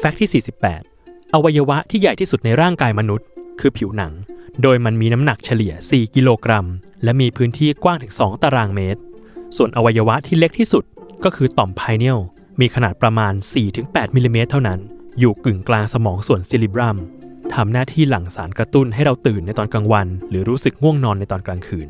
fact ที่ 48 อวัยวะที่ใหญ่ที่สุดในร่างกายมนุษย์ คือผิวหนัง โดยมันมีน้ำหนักเฉลี่ย 4 กิโลกรัม และมีพื้นที่กว้างถึง 2 ตารางเมตร ส่วนอวัยวะที่เล็กที่สุดก็คือต่อมไพเนียล มีขนาดประมาณ 4-8 มิลลิเมตรเท่านั้น อยู่กึ่งกลางสมองส่วน cerebrum ทำหน้าที่หลั่งสารกระตุ้นให้เราตื่นในตอนกลางวัน หรือรู้สึกง่วงนอนในตอนกลางคืน